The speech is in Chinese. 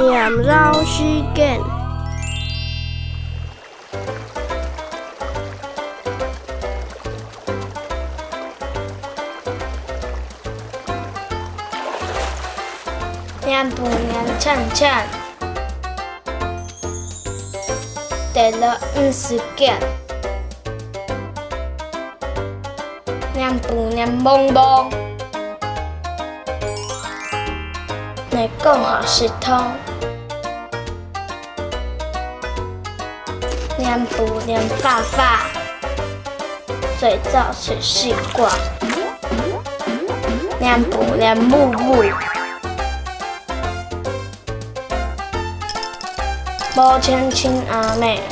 干扰时间。念不念唱唱，得了五十件。念不念懵懵，你讲好是通。念不念发发，最早是习惯。念不念木木。无亲亲阿妹，